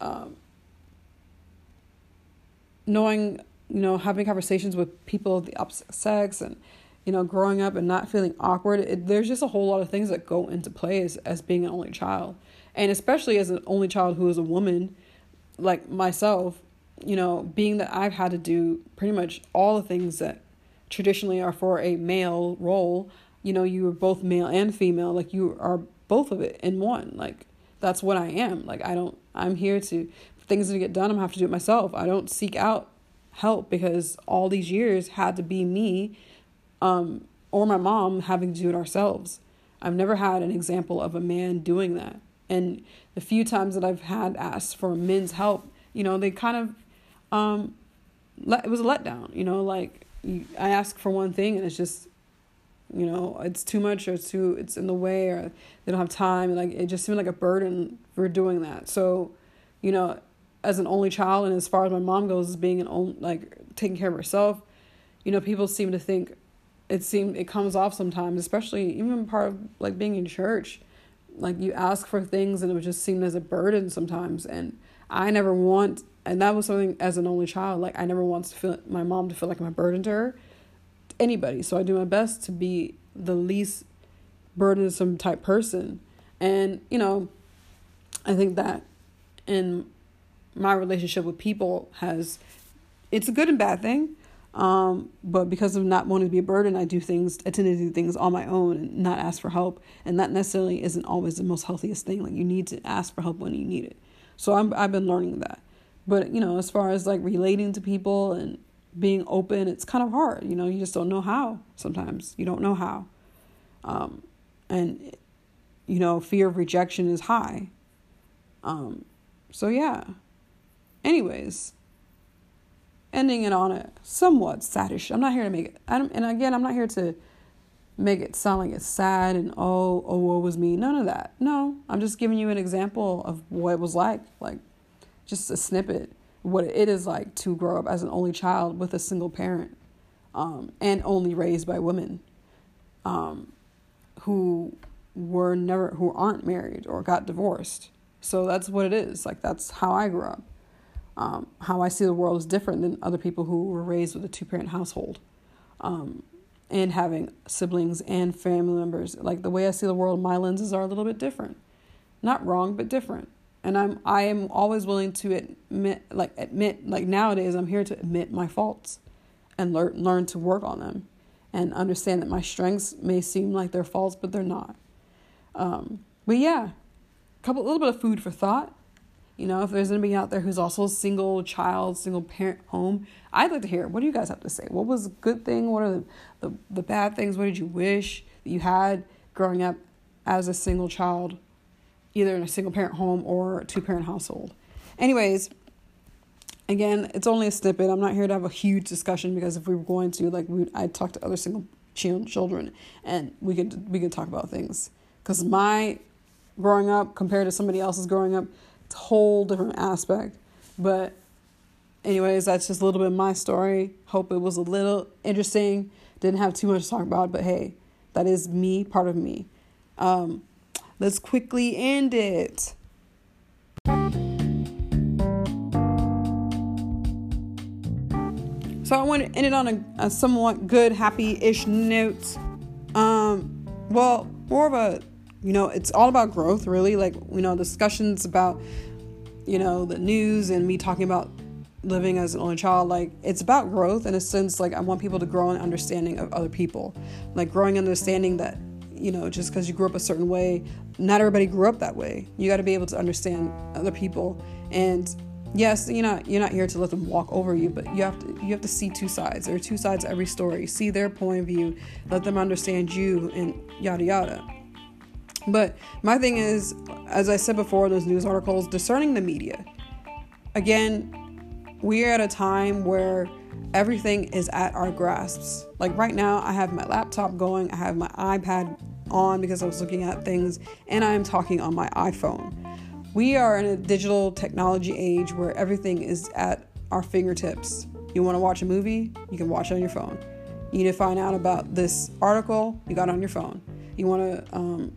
um knowing you know, having conversations with people of the opposite sex and, you know, growing up and not feeling awkward. It, there's just a whole lot of things that go into play as, as being an only child. And especially as an only child who is a woman, like myself, you know, being that I've had to do pretty much all the things that traditionally are for a male role, you know, you are both male and female, like you are both of it in one. Like that's what I am. Like I don't I'm here to things to get done, I'm gonna have to do it myself. I don't seek out help because all these years had to be me um or my mom having to do it ourselves. I've never had an example of a man doing that. And the few times that I've had asked for men's help, you know, they kind of um let, it was a letdown, you know, like I ask for one thing and it's just you know it's too much or it's too it's in the way or they don't have time. Like it just seemed like a burden for doing that. So you know as an only child and as far as my mom goes as being an only like taking care of herself you know people seem to think it seemed it comes off sometimes especially even part of like being in church. Like you ask for things and it would just seem as a burden sometimes. And i never want and that was something as an only child like i never want to feel my mom to feel like i'm a burden to her anybody. So I do my best to be the least burdensome type person. And, you know, I think that in my relationship with people has it's a good and bad thing. Um, but because of not wanting to be a burden, I do things, I tend to do things on my own and not ask for help. And that necessarily isn't always the most healthiest thing. Like you need to ask for help when you need it. So I'm, I've been learning that. But, you know, as far as like relating to people and being open, it's kind of hard. You know, you just don't know how sometimes. You don't know how. Um, and, you know, fear of rejection is high. Um, so, yeah. Anyways, ending it on a somewhat saddish. I'm not here to make it, I don't, and again, I'm not here to make it sound like it's sad and oh, oh, woe was me. None of that. No, I'm just giving you an example of what it was like. Like, just a snippet what it is like to grow up as an only child with a single parent um, and only raised by women um, who were never who aren't married or got divorced. So that's what it is. Like that's how i grew up. Um, how i see the world is different than other people who were raised with a two-parent household. Um, and having siblings and family members. Like the way i see the world my lenses are a little bit different. Not wrong but different and I'm I am always willing to admit like admit like nowadays I'm here to admit my faults and learn learn to work on them and understand that my strengths may seem like they're faults but they're not. Um, but yeah, a couple a little bit of food for thought. You know, if there's anybody out there who's also single child, single parent home, I'd like to hear what do you guys have to say? What was a good thing? What are the, the, the bad things? What did you wish that you had growing up as a single child either in a single parent home or two parent household. Anyways, again, it's only a snippet. I'm not here to have a huge discussion because if we were going to, like, we I talk to other single children and we could we could talk about things. Because my growing up compared to somebody else's growing up, it's a whole different aspect. But anyways, that's just a little bit of my story. Hope it was a little interesting. Didn't have too much to talk about, but hey, that is me, part of me. Um, Let's quickly end it. So I want to end it on a, a somewhat good, happy-ish note. Um, well, more of a, you know, it's all about growth, really. Like you know, discussions about, you know, the news and me talking about living as an only child. Like it's about growth in a sense. Like I want people to grow in understanding of other people, like growing understanding that you know, just because you grew up a certain way, not everybody grew up that way. You got to be able to understand other people. And yes, you're not you're not here to let them walk over you, but you have to you have to see two sides. There are two sides to every story. See their point of view, let them understand you, and yada yada. But my thing is, as I said before, those news articles, discerning the media. Again, we're at a time where everything is at our grasps. Like right now, I have my laptop going, I have my iPad on because I was looking at things, and I'm talking on my iPhone. We are in a digital technology age where everything is at our fingertips. You want to watch a movie? You can watch it on your phone. You need to find out about this article? You got it on your phone. You want to um,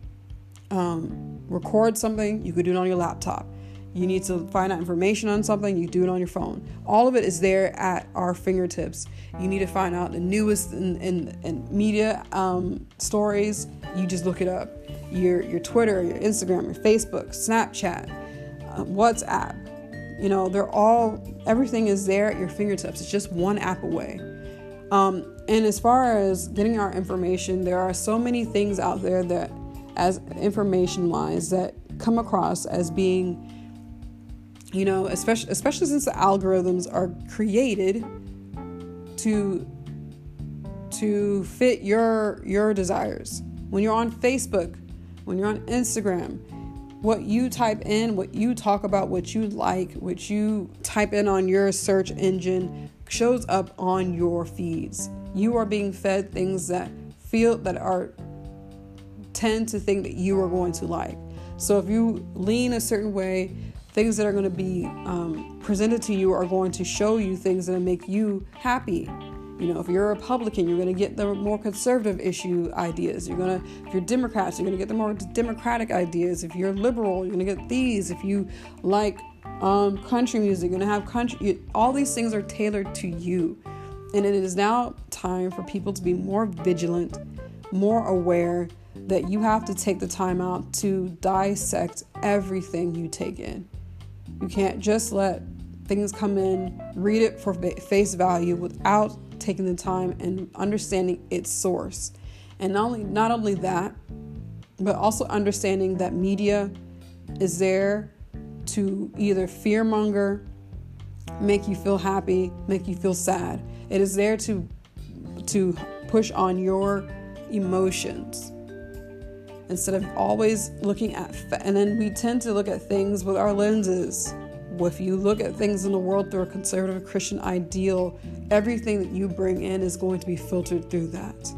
um, record something? You could do it on your laptop. You need to find out information on something, you do it on your phone. All of it is there at our fingertips. You need to find out the newest in, in, in media um, stories, you just look it up. Your, your Twitter, your Instagram, your Facebook, Snapchat, uh, WhatsApp. You know, they're all, everything is there at your fingertips. It's just one app away. Um, and as far as getting our information, there are so many things out there that, as information wise, that come across as being you know especially especially since the algorithms are created to to fit your your desires. When you're on facebook when you're on instagram what you type in what you talk about what you like what you type in on your search engine shows up on your feeds. You are being fed things that feel that are tend to think that you are going to like. So if you lean a certain way things that are going to be um, presented to you are going to show you things that make you happy. You know, if you're a Republican, you're going to get the more conservative issue ideas. You're going to, if you're Democrats, you're going to get the more democratic ideas. If you're liberal, you're going to get these. If you like um, country music, you're going to have country. All these things are tailored to you. And it is now time for people to be more vigilant, more aware that you have to take the time out to dissect everything you take in. You can't just let things come in, read it for face value without taking the time and understanding its source. And not only not only that, but also understanding that media is there to either fearmonger, make you feel happy, make you feel sad. It is there to to push on your emotions instead of always looking at fa- and then we tend to look at things with our lenses. If you look at things in the world through a conservative christian ideal everything that you bring in is going to be filtered through that.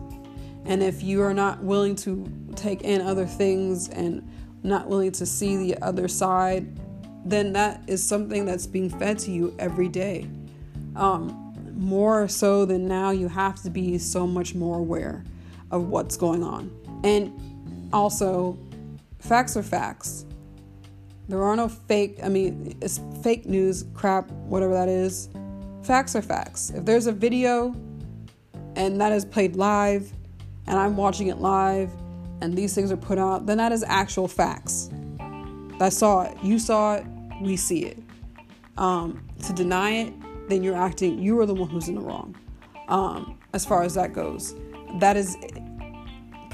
And if you are not willing to take in other things and not willing to see the other side then that is something that's being fed to you every day. Um, more so than now you have to be so much more aware of what's going on. And also, facts are facts. There are no fake, I mean, it's fake news, crap, whatever that is. Facts are facts. If there's a video and that is played live and I'm watching it live and these things are put out, then that is actual facts. I saw it. You saw it. We see it. Um, to deny it, then you're acting, you are the one who's in the wrong. Um, as far as that goes, that is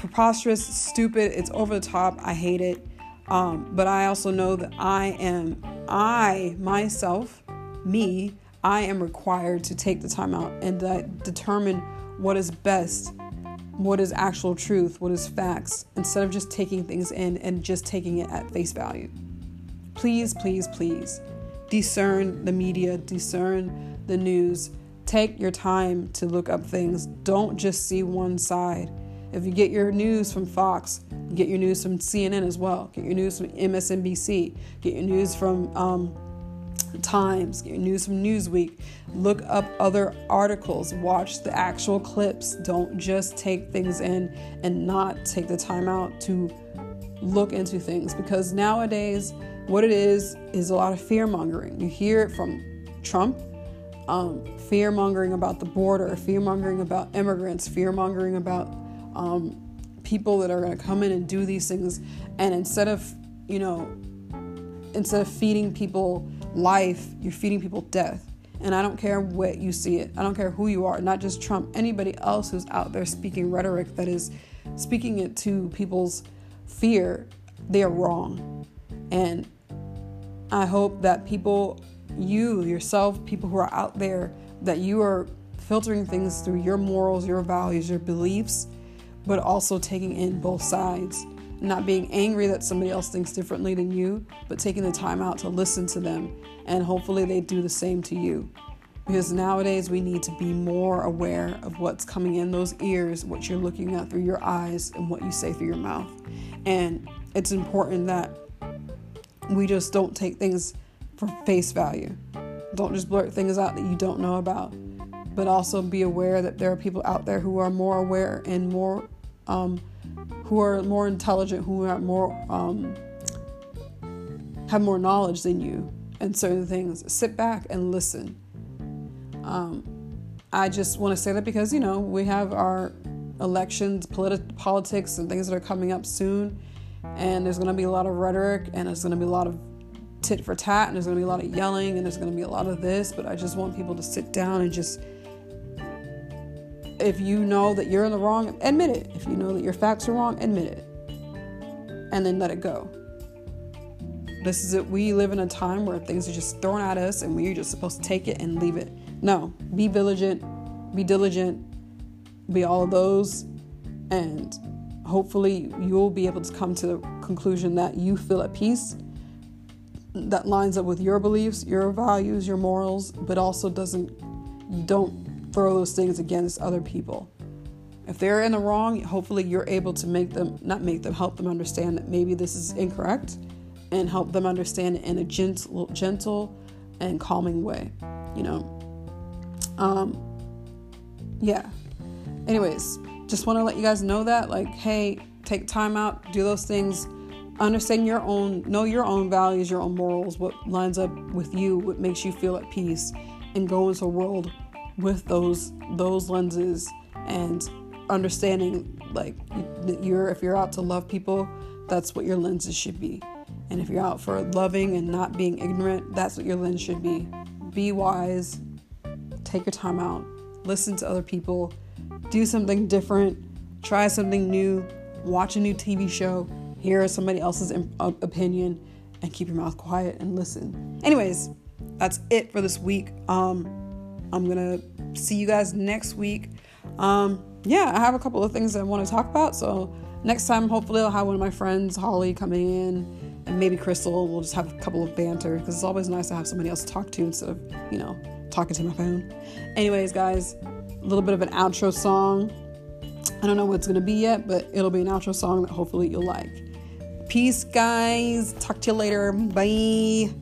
preposterous, stupid, it's over the top. I hate it. Um, but I also know that I am, I myself, me, I am required to take the time out and determine what is best, what is actual truth, what is facts, instead of just taking things in and just taking it at face value. Please, please, please discern the media, discern the news. Take your time to look up things. Don't just see one side. If you get your news from Fox, get your news from CNN as well. Get your news from MSNBC. Get your news from um, Times. Get your news from Newsweek. Look up other articles. Watch the actual clips. Don't just take things in and not take the time out to look into things because nowadays, what it is is a lot of fear mongering. You hear it from Trump, um, fear mongering about the border, fear mongering about immigrants, fear mongering about um, people that are going to come in and do these things. And instead of, you know, instead of feeding people life, you're feeding people death. And I don't care what you see it. I don't care who you are, not just Trump, anybody else who's out there speaking rhetoric that is speaking it to people's fear, they are wrong. And I hope that people, you yourself, people who are out there, that you are filtering things through your morals, your values, your beliefs, but also taking in both sides. Not being angry that somebody else thinks differently than you, but taking the time out to listen to them and hopefully they do the same to you. Because nowadays we need to be more aware of what's coming in those ears, what you're looking at through your eyes, and what you say through your mouth. And it's important that we just don't take things for face value. Don't just blurt things out that you don't know about, but also be aware that there are people out there who are more aware and more um, who are more intelligent, who are more um, have more knowledge than you and certain things. Sit back and listen. Um, I just want to say that because, you know, we have our elections, politi- politics, and things that are coming up soon. And there's going to be a lot of rhetoric and there's going to be a lot of tit for tat and there's going to be a lot of yelling and there's going to be a lot of this. But I just want people to sit down and just, if you know that you're in the wrong, admit it. If you know that your facts are wrong, admit it. And then let it go. This is it. We live in a time where things are just thrown at us and we're just supposed to take it and leave it. No, be vigilant, be diligent, be all of those, and hopefully you'll be able to come to the conclusion that you feel at peace that lines up with your beliefs, your values, your morals, but also doesn't don't throw those things against other people. If they're in the wrong, hopefully you're able to make them not make them help them understand that maybe this is incorrect and help them understand it in a gentle gentle and calming way, you know. Um yeah. Anyways, just want to let you guys know that like hey, take time out, do those things understand your own know your own values your own morals what lines up with you what makes you feel at peace and go into a world with those those lenses and understanding like you're if you're out to love people that's what your lenses should be. And if you're out for loving and not being ignorant that's what your lens should be. Be wise. Take your time out. Listen to other people. Do something different. Try something new. Watch a new tv show. Hear somebody else's opinion and keep your mouth quiet and listen. Anyways, that's it for this week. Um, I'm gonna see you guys next week. Um, yeah, I have a couple of things I want to talk about. So next time, hopefully, I'll have one of my friends, Holly, coming in, and maybe Crystal. We'll just have a couple of banter because it's always nice to have somebody else to talk to instead of you know talking to my phone. Anyways, guys, a little bit of an outro song. I don't know what it's gonna be yet, but it'll be an outro song that hopefully you'll like. Peace, guys. Talk to you later. Bye.